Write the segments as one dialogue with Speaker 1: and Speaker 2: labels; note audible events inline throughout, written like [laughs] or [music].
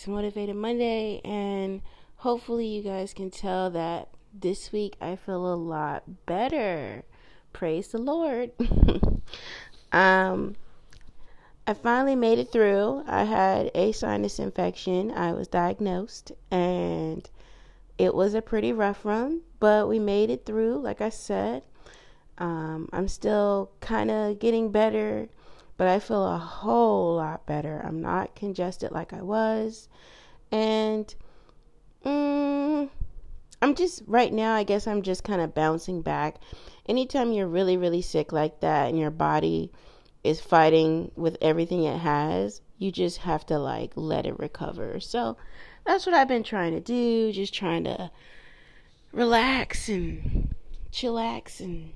Speaker 1: It's Motivated Monday, and hopefully, you guys can tell that this week I feel a lot better. Praise the Lord. [laughs] um, I finally made it through. I had a sinus infection. I was diagnosed, and it was a pretty rough run, but we made it through. Like I said, um, I'm still kind of getting better but I feel a whole lot better. I'm not congested like I was. And mm, I'm just, right now, I guess I'm just kind of bouncing back. Anytime you're really, really sick like that and your body is fighting with everything it has, you just have to like let it recover. So that's what I've been trying to do, just trying to relax and chillax and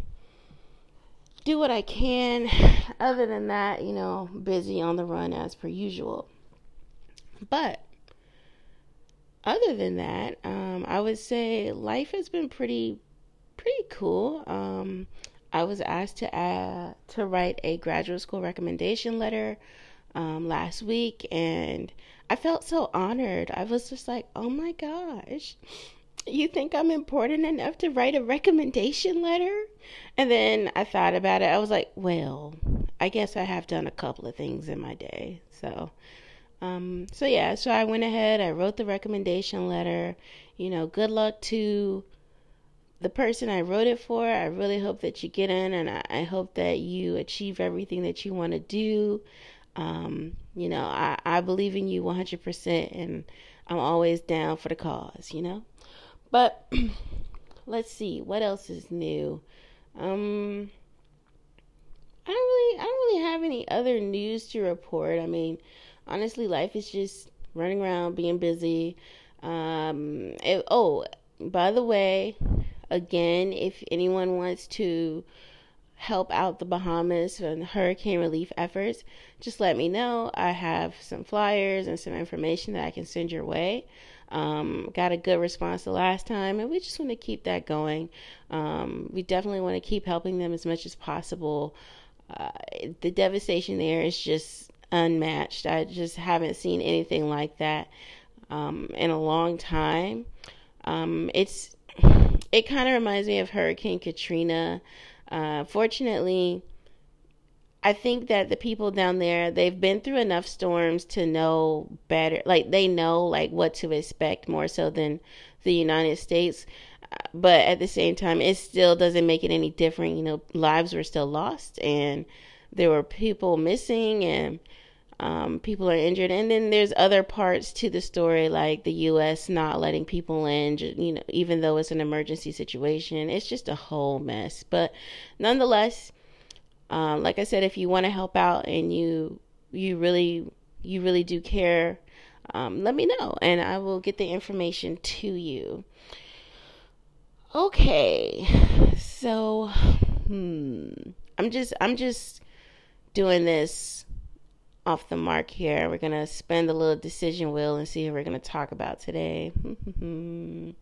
Speaker 1: do what I can. [sighs] Other than that, you know, busy on the run as per usual. But other than that, um, I would say life has been pretty pretty cool. Um, I was asked to add, to write a graduate school recommendation letter um, last week, and I felt so honored. I was just like, oh my gosh, you think I'm important enough to write a recommendation letter? And then I thought about it. I was like, well, I guess I have done a couple of things in my day. So, um, so yeah, so I went ahead, I wrote the recommendation letter. You know, good luck to the person I wrote it for. I really hope that you get in and I, I hope that you achieve everything that you want to do. Um, you know, I, I believe in you 100% and I'm always down for the cause, you know? But [clears throat] let's see what else is new. Um, I don't really, I don't really have any other news to report. I mean, honestly, life is just running around, being busy. Um, it, oh, by the way, again, if anyone wants to help out the Bahamas and hurricane relief efforts, just let me know. I have some flyers and some information that I can send your way. Um, got a good response the last time, and we just want to keep that going. Um, we definitely want to keep helping them as much as possible. Uh, the devastation there is just unmatched. I just haven't seen anything like that um, in a long time. Um, it's it kind of reminds me of Hurricane Katrina. Uh, fortunately, I think that the people down there, they've been through enough storms to know better. Like they know like what to expect more so than the United States. But at the same time, it still doesn't make it any different. You know, lives were still lost and there were people missing and um, people are injured. And then there's other parts to the story, like the U.S. not letting people in, you know, even though it's an emergency situation. It's just a whole mess. But nonetheless, um, like I said, if you want to help out and you you really you really do care, um, let me know and I will get the information to you. Okay, so hmm, I'm just I'm just doing this off the mark here. We're gonna spin the little decision wheel and see who we're gonna talk about today. [laughs]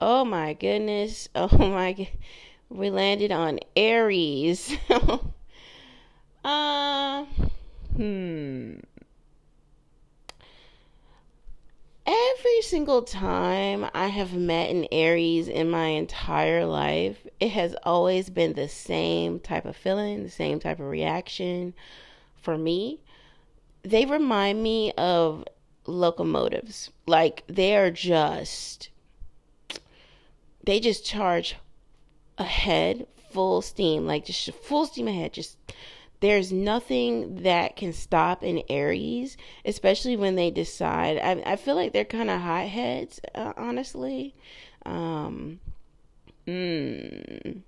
Speaker 1: oh my goodness! [laughs] Oh my we landed on Aries. [laughs] uh, hmm. Every single time I have met an Aries in my entire life, it has always been the same type of feeling, the same type of reaction for me. They remind me of locomotives. Like they are just they just charge ahead, full steam, like just full steam ahead. Just there's nothing that can stop an Aries, especially when they decide. I, I feel like they're kind of hotheads, uh, honestly. Um, mm,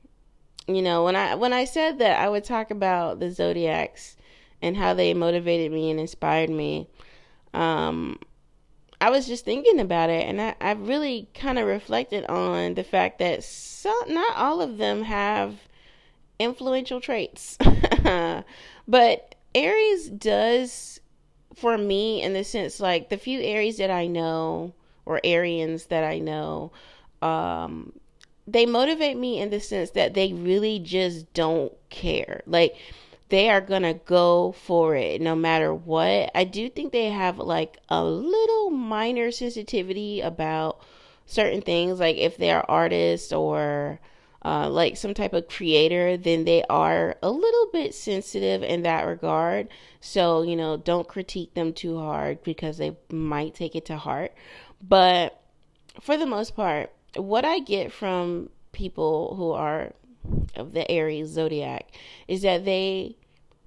Speaker 1: you know, when I when I said that I would talk about the zodiacs and how they motivated me and inspired me, um, I was just thinking about it, and I, I really kind of reflected on the fact that so, not all of them have influential traits. [laughs] but Aries does, for me, in the sense like the few Aries that I know, or Arians that I know, um, they motivate me in the sense that they really just don't care. Like, they are gonna go for it no matter what. I do think they have like a little minor sensitivity about certain things, like if they're artists or uh, like some type of creator, then they are a little bit sensitive in that regard. So, you know, don't critique them too hard because they might take it to heart. But for the most part, what I get from people who are of the Aries zodiac is that they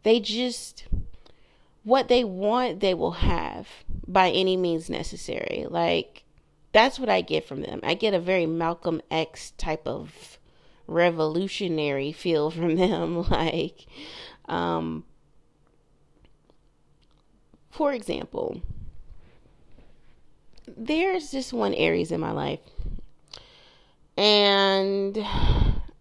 Speaker 1: they just what they want they will have by any means necessary. Like that's what I get from them. I get a very Malcolm X type of revolutionary feel from them [laughs] like um for example, there's this one Aries in my life. And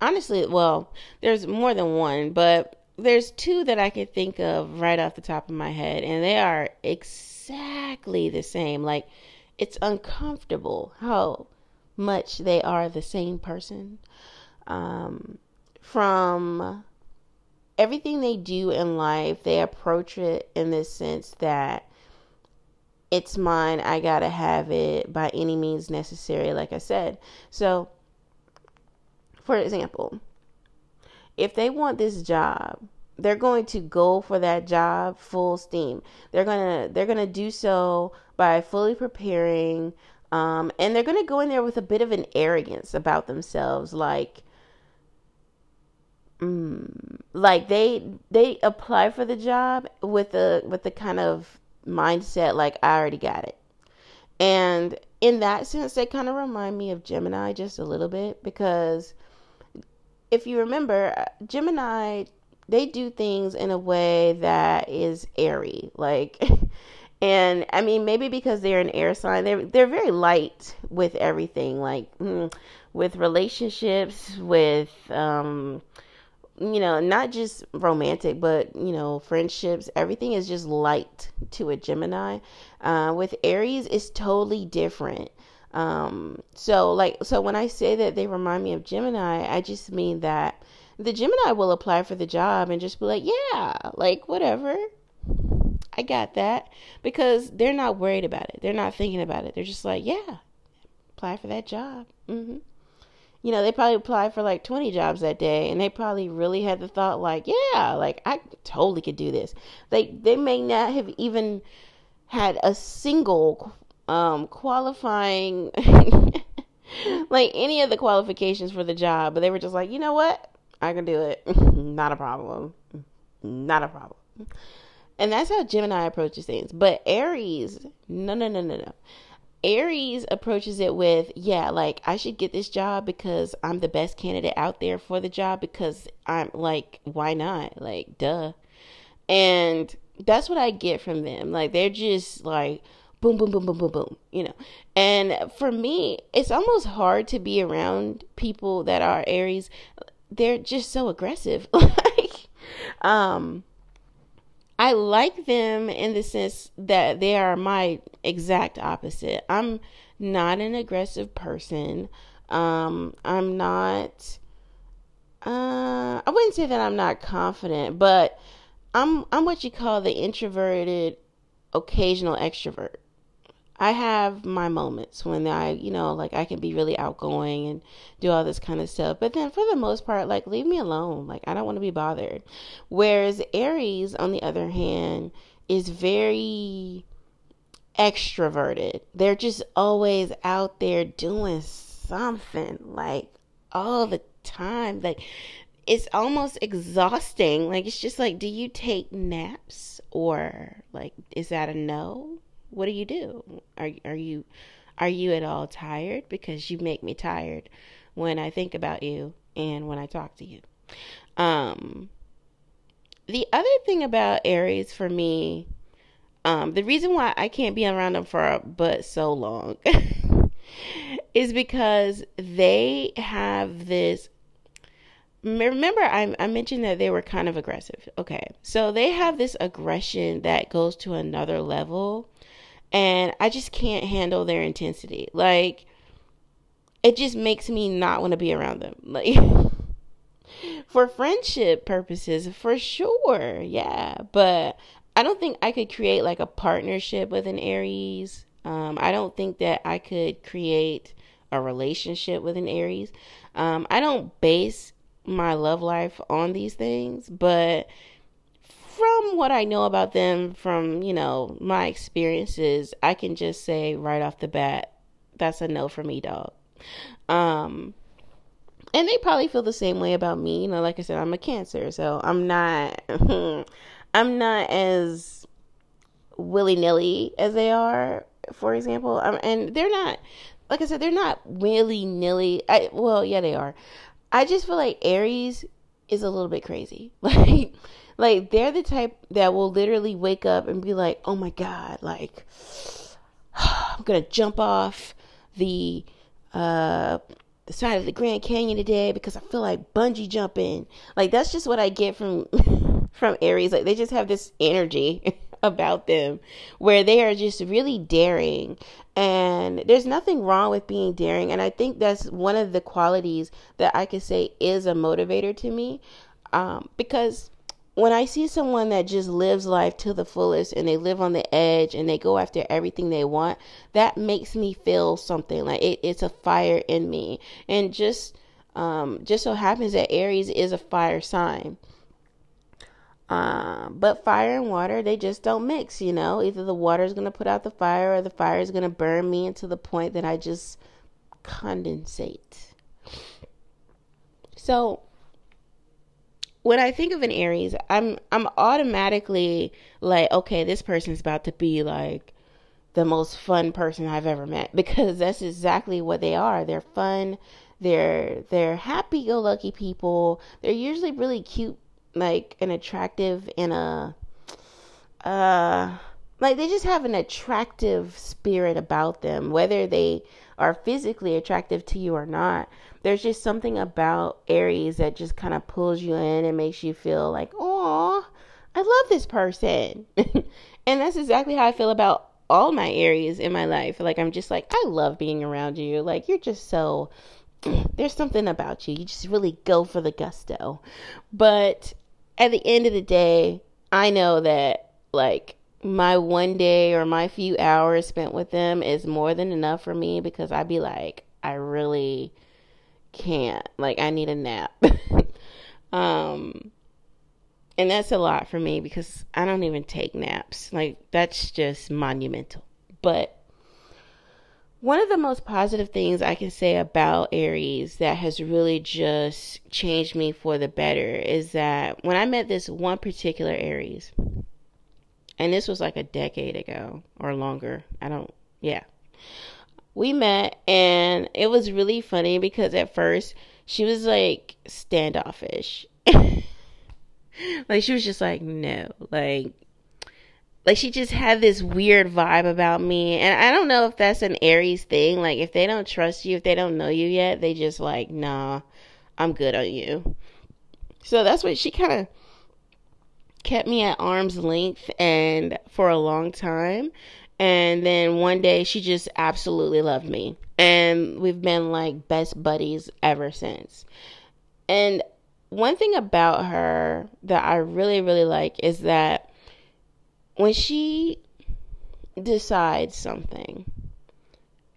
Speaker 1: honestly, well, there's more than one, but there's two that I can think of right off the top of my head, and they are exactly the same. Like, it's uncomfortable how much they are the same person. Um, from everything they do in life, they approach it in this sense that it's mine, I gotta have it by any means necessary, like I said. So, for example, if they want this job, they're going to go for that job full steam. They're gonna they're gonna do so by fully preparing, um, and they're gonna go in there with a bit of an arrogance about themselves, like. Mm, like they they apply for the job with the with the kind of mindset like I already got it. And in that sense, they kind of remind me of Gemini just a little bit because if you remember, Gemini, they do things in a way that is airy. Like, [laughs] and I mean, maybe because they're an air sign, they're, they're very light with everything, like mm, with relationships, with, um, you know, not just romantic, but you know, friendships. Everything is just light to a Gemini. Uh, with Aries, it's totally different. Um, so like, so when I say that they remind me of Gemini, I just mean that the Gemini will apply for the job and just be like, yeah, like whatever. I got that because they're not worried about it. They're not thinking about it. They're just like, yeah, apply for that job. Mm-hmm you know, they probably applied for like 20 jobs that day and they probably really had the thought like, yeah, like I totally could do this. They they may not have even had a single um qualifying [laughs] like any of the qualifications for the job, but they were just like, "You know what? I can do it. [laughs] not a problem. Not a problem." And that's how Gemini approaches things. But Aries, no, no, no, no, no. Aries approaches it with, yeah, like I should get this job because I'm the best candidate out there for the job because I'm like, why not? Like, duh. And that's what I get from them. Like, they're just like, boom, boom, boom, boom, boom, boom, you know. And for me, it's almost hard to be around people that are Aries. They're just so aggressive. [laughs] like, um, I like them in the sense that they are my exact opposite. I'm not an aggressive person. Um, I'm not. Uh, I wouldn't say that I'm not confident, but I'm I'm what you call the introverted, occasional extrovert. I have my moments when I, you know, like I can be really outgoing and do all this kind of stuff. But then for the most part, like leave me alone. Like I don't want to be bothered. Whereas Aries, on the other hand, is very extroverted. They're just always out there doing something like all the time. Like it's almost exhausting. Like it's just like, do you take naps or like is that a no? What do you do? Are are you are you at all tired? Because you make me tired when I think about you and when I talk to you. Um, the other thing about Aries for me, um, the reason why I can't be around them for but so long [laughs] is because they have this. Remember, I, I mentioned that they were kind of aggressive. Okay, so they have this aggression that goes to another level and I just can't handle their intensity. Like it just makes me not want to be around them. [laughs] Like for friendship purposes, for sure. Yeah. But I don't think I could create like a partnership with an Aries. Um, I don't think that I could create a relationship with an Aries. Um, I don't base my love life on these things, but from what I know about them, from you know my experiences, I can just say right off the bat, that's a no for me, dog. Um, and they probably feel the same way about me. You know, like I said, I'm a Cancer, so I'm not, [laughs] I'm not as willy nilly as they are. For example, um, and they're not, like I said, they're not willy nilly. I well, yeah, they are. I just feel like Aries is a little bit crazy. [laughs] Like like they're the type that will literally wake up and be like, "Oh my god, like [sighs] I'm going to jump off the uh the side of the Grand Canyon today because I feel like bungee jumping." Like that's just what I get from [laughs] from Aries. Like they just have this energy [laughs] about them where they are just really daring and there's nothing wrong with being daring and i think that's one of the qualities that i could say is a motivator to me um, because when I see someone that just lives life to the fullest and they live on the edge and they go after everything they want, that makes me feel something like it, it's a fire in me. And just um, just so happens that Aries is a fire sign. Uh, but fire and water, they just don't mix, you know. Either the water is going to put out the fire or the fire is going to burn me into the point that I just condensate. So, when I think of an Aries, I'm I'm automatically like, okay, this person's about to be like the most fun person I've ever met [laughs] because that's exactly what they are. They're fun. They're they're happy go lucky people. They're usually really cute, like an attractive and a uh like they just have an attractive spirit about them, whether they are physically attractive to you or not there's just something about Aries that just kind of pulls you in and makes you feel like, oh, I love this person. [laughs] and that's exactly how I feel about all my Aries in my life. Like, I'm just like, I love being around you. Like, you're just so, [clears throat] there's something about you. You just really go for the gusto. But at the end of the day, I know that, like, my one day or my few hours spent with them is more than enough for me because I'd be like, I really can't. Like I need a nap. [laughs] um and that's a lot for me because I don't even take naps. Like that's just monumental. But one of the most positive things I can say about Aries that has really just changed me for the better is that when I met this one particular Aries, and this was like a decade ago or longer, I don't, yeah we met and it was really funny because at first she was like standoffish. [laughs] like she was just like no, like like she just had this weird vibe about me and I don't know if that's an Aries thing. Like if they don't trust you, if they don't know you yet, they just like, "Nah, I'm good on you." So that's what she kind of kept me at arm's length and for a long time and then one day she just absolutely loved me. And we've been like best buddies ever since. And one thing about her that I really, really like is that when she decides something,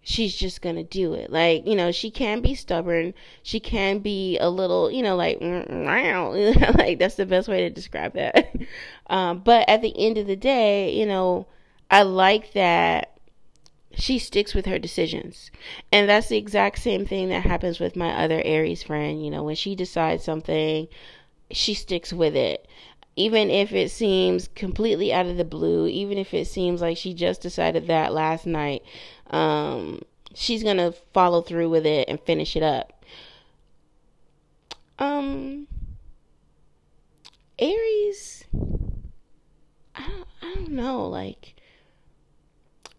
Speaker 1: she's just gonna do it. Like, you know, she can be stubborn. She can be a little, you know, like, [laughs] like that's the best way to describe that. [laughs] Um, but at the end of the day, you know, I like that she sticks with her decisions. And that's the exact same thing that happens with my other Aries friend. You know, when she decides something, she sticks with it. Even if it seems completely out of the blue, even if it seems like she just decided that last night, um, she's to follow through with it and finish it up. Um, Aries, I don't, I don't know, like,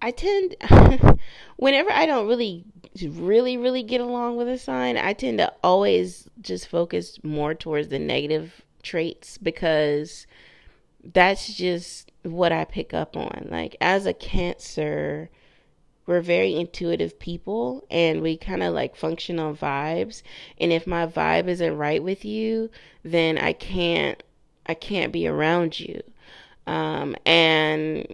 Speaker 1: I tend, [laughs] whenever I don't really, really, really get along with a sign, I tend to always just focus more towards the negative traits because that's just what I pick up on. Like, as a Cancer, we're very intuitive people and we kind of like function on vibes. And if my vibe isn't right with you then i can't i can't be around you. Um, and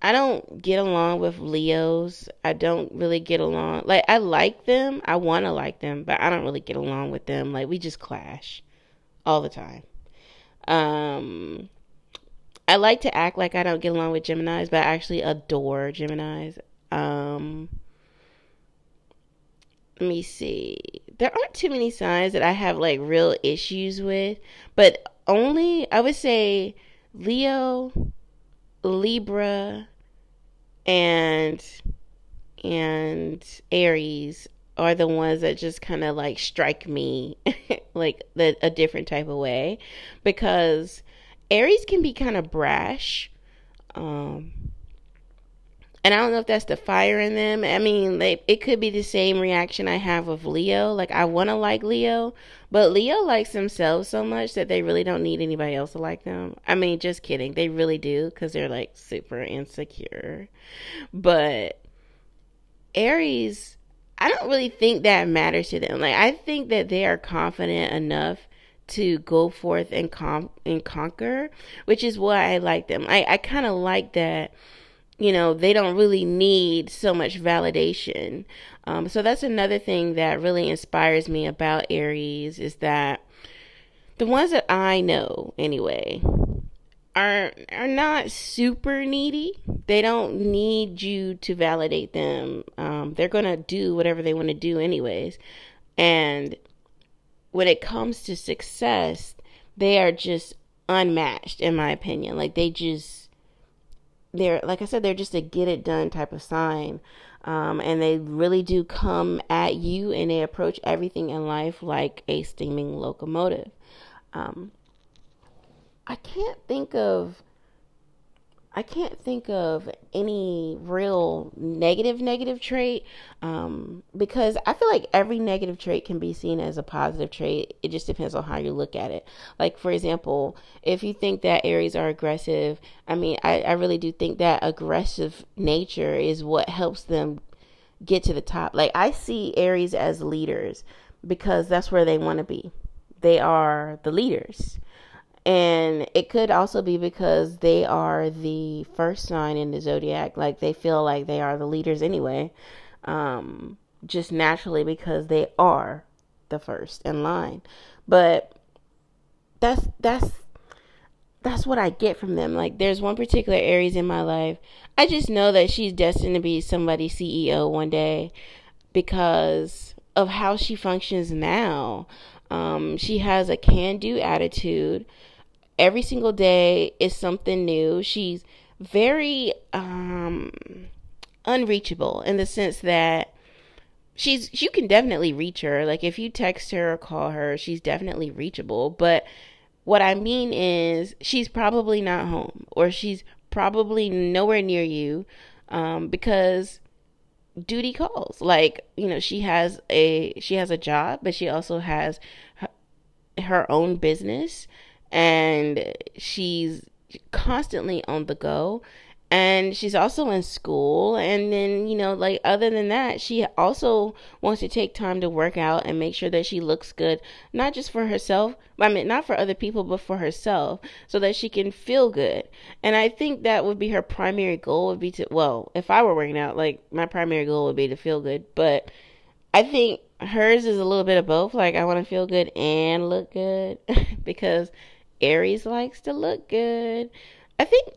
Speaker 1: i don't get along with leos. I don't really get along like i like them. I want to like them but i don't really get along with them. Like we just clash all the time um I like to act like I don't get along with Geminis, but I actually adore Geminis. Um, let me see. There aren't too many signs that I have like real issues with, but only I would say Leo, Libra, and and Aries are the ones that just kind of like strike me [laughs] like the, a different type of way because Aries can be kind of brash. Um, and I don't know if that's the fire in them. I mean, they, it could be the same reaction I have with Leo. Like, I want to like Leo, but Leo likes themselves so much that they really don't need anybody else to like them. I mean, just kidding. They really do because they're like super insecure. But Aries, I don't really think that matters to them. Like, I think that they are confident enough to go forth and com- and conquer, which is why I like them. I, I kind of like that you know, they don't really need so much validation. Um, so that's another thing that really inspires me about Aries is that the ones that I know anyway are are not super needy. They don't need you to validate them. Um, they're gonna do whatever they want to do anyways. And when it comes to success, they are just unmatched in my opinion. Like they just they're like I said, they're just a get it done type of sign. Um, and they really do come at you and they approach everything in life like a steaming locomotive. Um, I can't think of I can't think of any real negative negative trait um, because I feel like every negative trait can be seen as a positive trait. It just depends on how you look at it. Like for example, if you think that Aries are aggressive, I mean, I, I really do think that aggressive nature is what helps them get to the top. Like I see Aries as leaders because that's where they want to be. They are the leaders. And it could also be because they are the first sign in the zodiac. Like they feel like they are the leaders anyway. Um, just naturally because they are the first in line. But that's that's that's what I get from them. Like there's one particular Aries in my life. I just know that she's destined to be somebody's CEO one day because of how she functions now. Um, she has a can do attitude every single day is something new. She's very um unreachable in the sense that she's you can definitely reach her. Like if you text her or call her, she's definitely reachable, but what I mean is she's probably not home or she's probably nowhere near you um, because duty calls. Like, you know, she has a she has a job, but she also has her, her own business and she's constantly on the go and she's also in school and then you know like other than that she also wants to take time to work out and make sure that she looks good not just for herself i mean not for other people but for herself so that she can feel good. And i think that would be her primary goal would be to well if i were working out like my primary goal would be to feel good but i think hers is a little bit of both like i want to feel good and look good [laughs] because Aries likes to look good. I think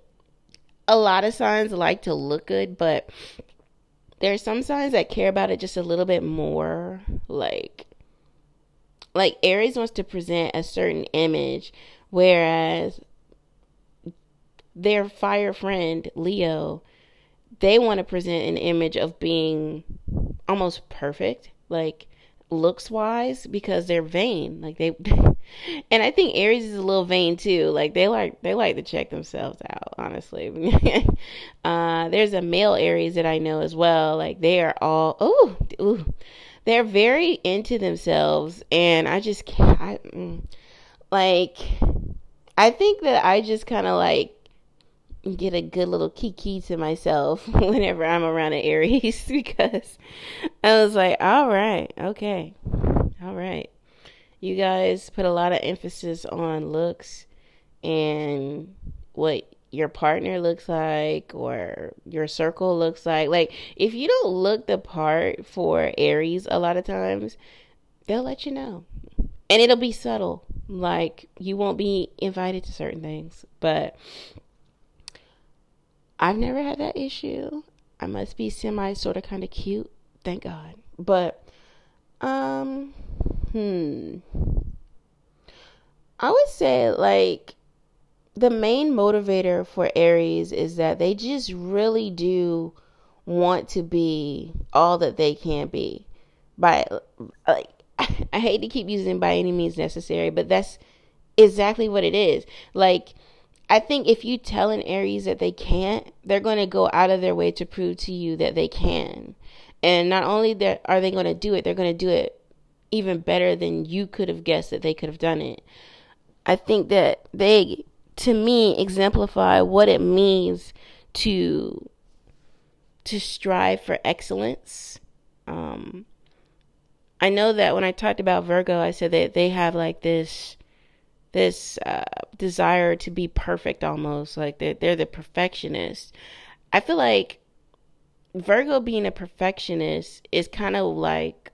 Speaker 1: a lot of signs like to look good, but there are some signs that care about it just a little bit more. Like, like Aries wants to present a certain image, whereas their fire friend Leo, they want to present an image of being almost perfect. Like looks wise because they're vain. Like they [laughs] and I think Aries is a little vain too. Like they like they like to check themselves out, honestly. [laughs] uh there's a male Aries that I know as well. Like they are all oh ooh, they're very into themselves and I just can't I, mm, like I think that I just kind of like get a good little kiki to myself [laughs] whenever I'm around an Aries [laughs] because I was like, all right, okay, all right. You guys put a lot of emphasis on looks and what your partner looks like or your circle looks like. Like, if you don't look the part for Aries, a lot of times they'll let you know. And it'll be subtle. Like, you won't be invited to certain things. But I've never had that issue. I must be semi sort of kind of cute. Thank God. But, um, hmm. I would say, like, the main motivator for Aries is that they just really do want to be all that they can be. By like [laughs] I hate to keep using by any means necessary, but that's exactly what it is. Like I think if you tell an Aries that they can't, they're going to go out of their way to prove to you that they can. And not only that are they going to do it, they're going to do it even better than you could have guessed that they could have done it. I think that they to me exemplify what it means to to strive for excellence. Um, I know that when I talked about Virgo, I said that they have like this this uh, desire to be perfect almost like they're, they're the perfectionist. I feel like Virgo being a perfectionist is kind of like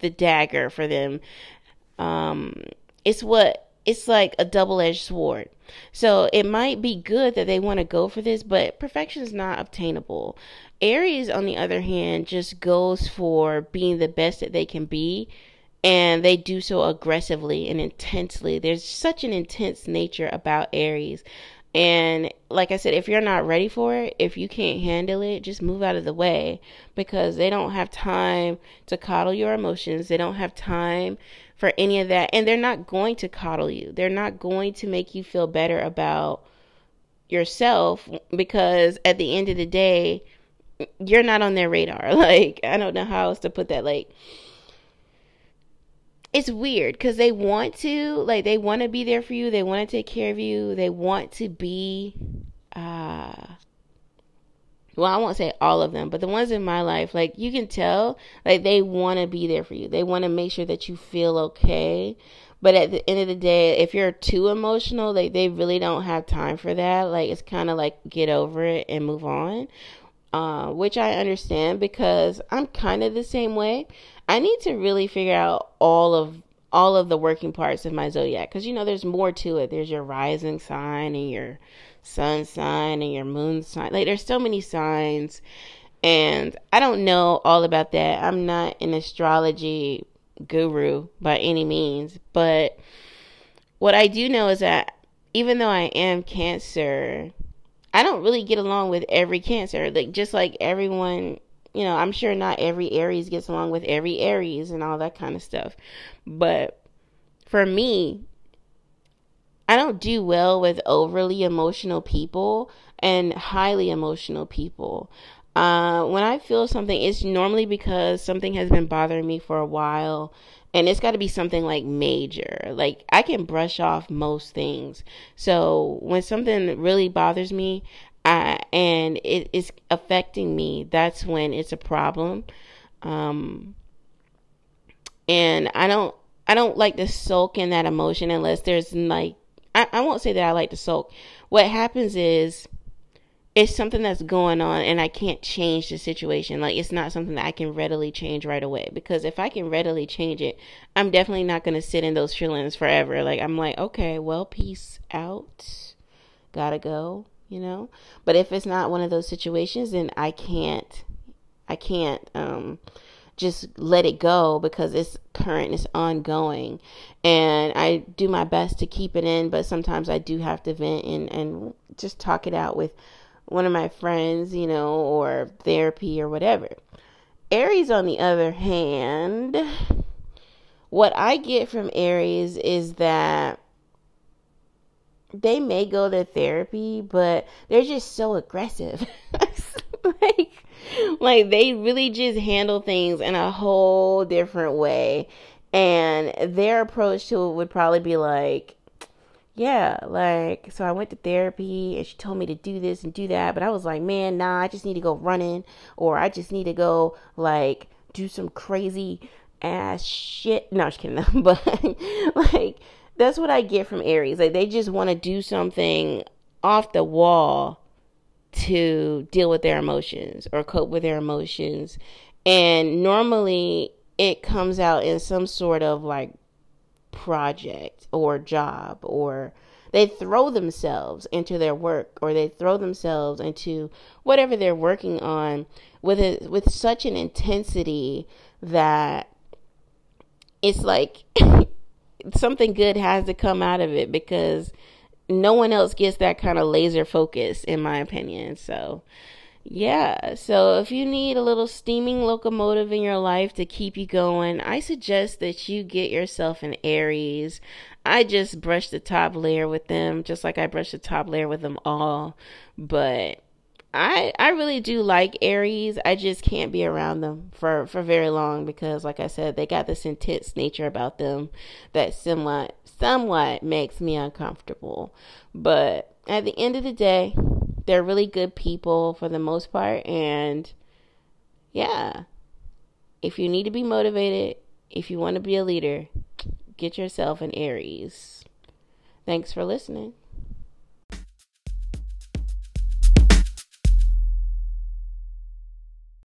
Speaker 1: the dagger for them. Um, it's what it's like a double edged sword. So it might be good that they want to go for this, but perfection is not obtainable. Aries, on the other hand, just goes for being the best that they can be, and they do so aggressively and intensely. There's such an intense nature about Aries. And like I said, if you're not ready for it, if you can't handle it, just move out of the way because they don't have time to coddle your emotions. They don't have time for any of that. And they're not going to coddle you. They're not going to make you feel better about yourself because at the end of the day, you're not on their radar. [laughs] Like, I don't know how else to put that. Like, it's weird because they want to like they want to be there for you they want to take care of you they want to be uh well i won't say all of them but the ones in my life like you can tell like they want to be there for you they want to make sure that you feel okay but at the end of the day if you're too emotional like they really don't have time for that like it's kind of like get over it and move on uh, which i understand because i'm kind of the same way I need to really figure out all of all of the working parts of my zodiac because you know there's more to it. There's your rising sign and your sun sign and your moon sign. Like there's so many signs and I don't know all about that. I'm not an astrology guru by any means, but what I do know is that even though I am cancer, I don't really get along with every cancer. Like just like everyone you know, I'm sure not every Aries gets along with every Aries and all that kind of stuff. But for me, I don't do well with overly emotional people and highly emotional people. Uh, when I feel something, it's normally because something has been bothering me for a while, and it's got to be something like major. Like I can brush off most things. So when something really bothers me, I, and it is affecting me, that's when it's a problem. Um, and I don't, I don't like to sulk in that emotion unless there's like, I, I won't say that I like to sulk. What happens is, it's something that's going on and I can't change the situation. Like it's not something that I can readily change right away because if I can readily change it, I'm definitely not going to sit in those feelings forever. Like I'm like, okay, well, peace out. Got to go you know? But if it's not one of those situations then i can't i can't um just let it go because it's current it's ongoing. And i do my best to keep it in but sometimes i do have to vent and and just talk it out with one of my friends you know or therapy or whatever. Aries on the other hand what i get from aries is that they may go to therapy, but they're just so aggressive. [laughs] like, like they really just handle things in a whole different way. And their approach to it would probably be like, yeah, like, so I went to therapy and she told me to do this and do that. But I was like, man, nah, I just need to go running or I just need to go, like, do some crazy ass shit. No, I'm just kidding. [laughs] but, like, that's what I get from Aries. Like, they just want to do something off the wall to deal with their emotions or cope with their emotions. And normally it comes out in some sort of like project or job or they throw themselves into their work or they throw themselves into whatever they're working on with it with such an intensity that it's like [laughs] something good has to come out of it because no one else gets that kind of laser focus in my opinion so yeah, so if you need a little steaming locomotive in your life to keep you going, I suggest that you get yourself an Aries. I just brush the top layer with them, just like I brush the top layer with them all. But I I really do like Aries. I just can't be around them for for very long because, like I said, they got this intense nature about them that somewhat somewhat makes me uncomfortable. But at the end of the day they're really good people for the most part. And yeah, if you need to be motivated, if you want to be a leader, get yourself an Aries. Thanks for listening.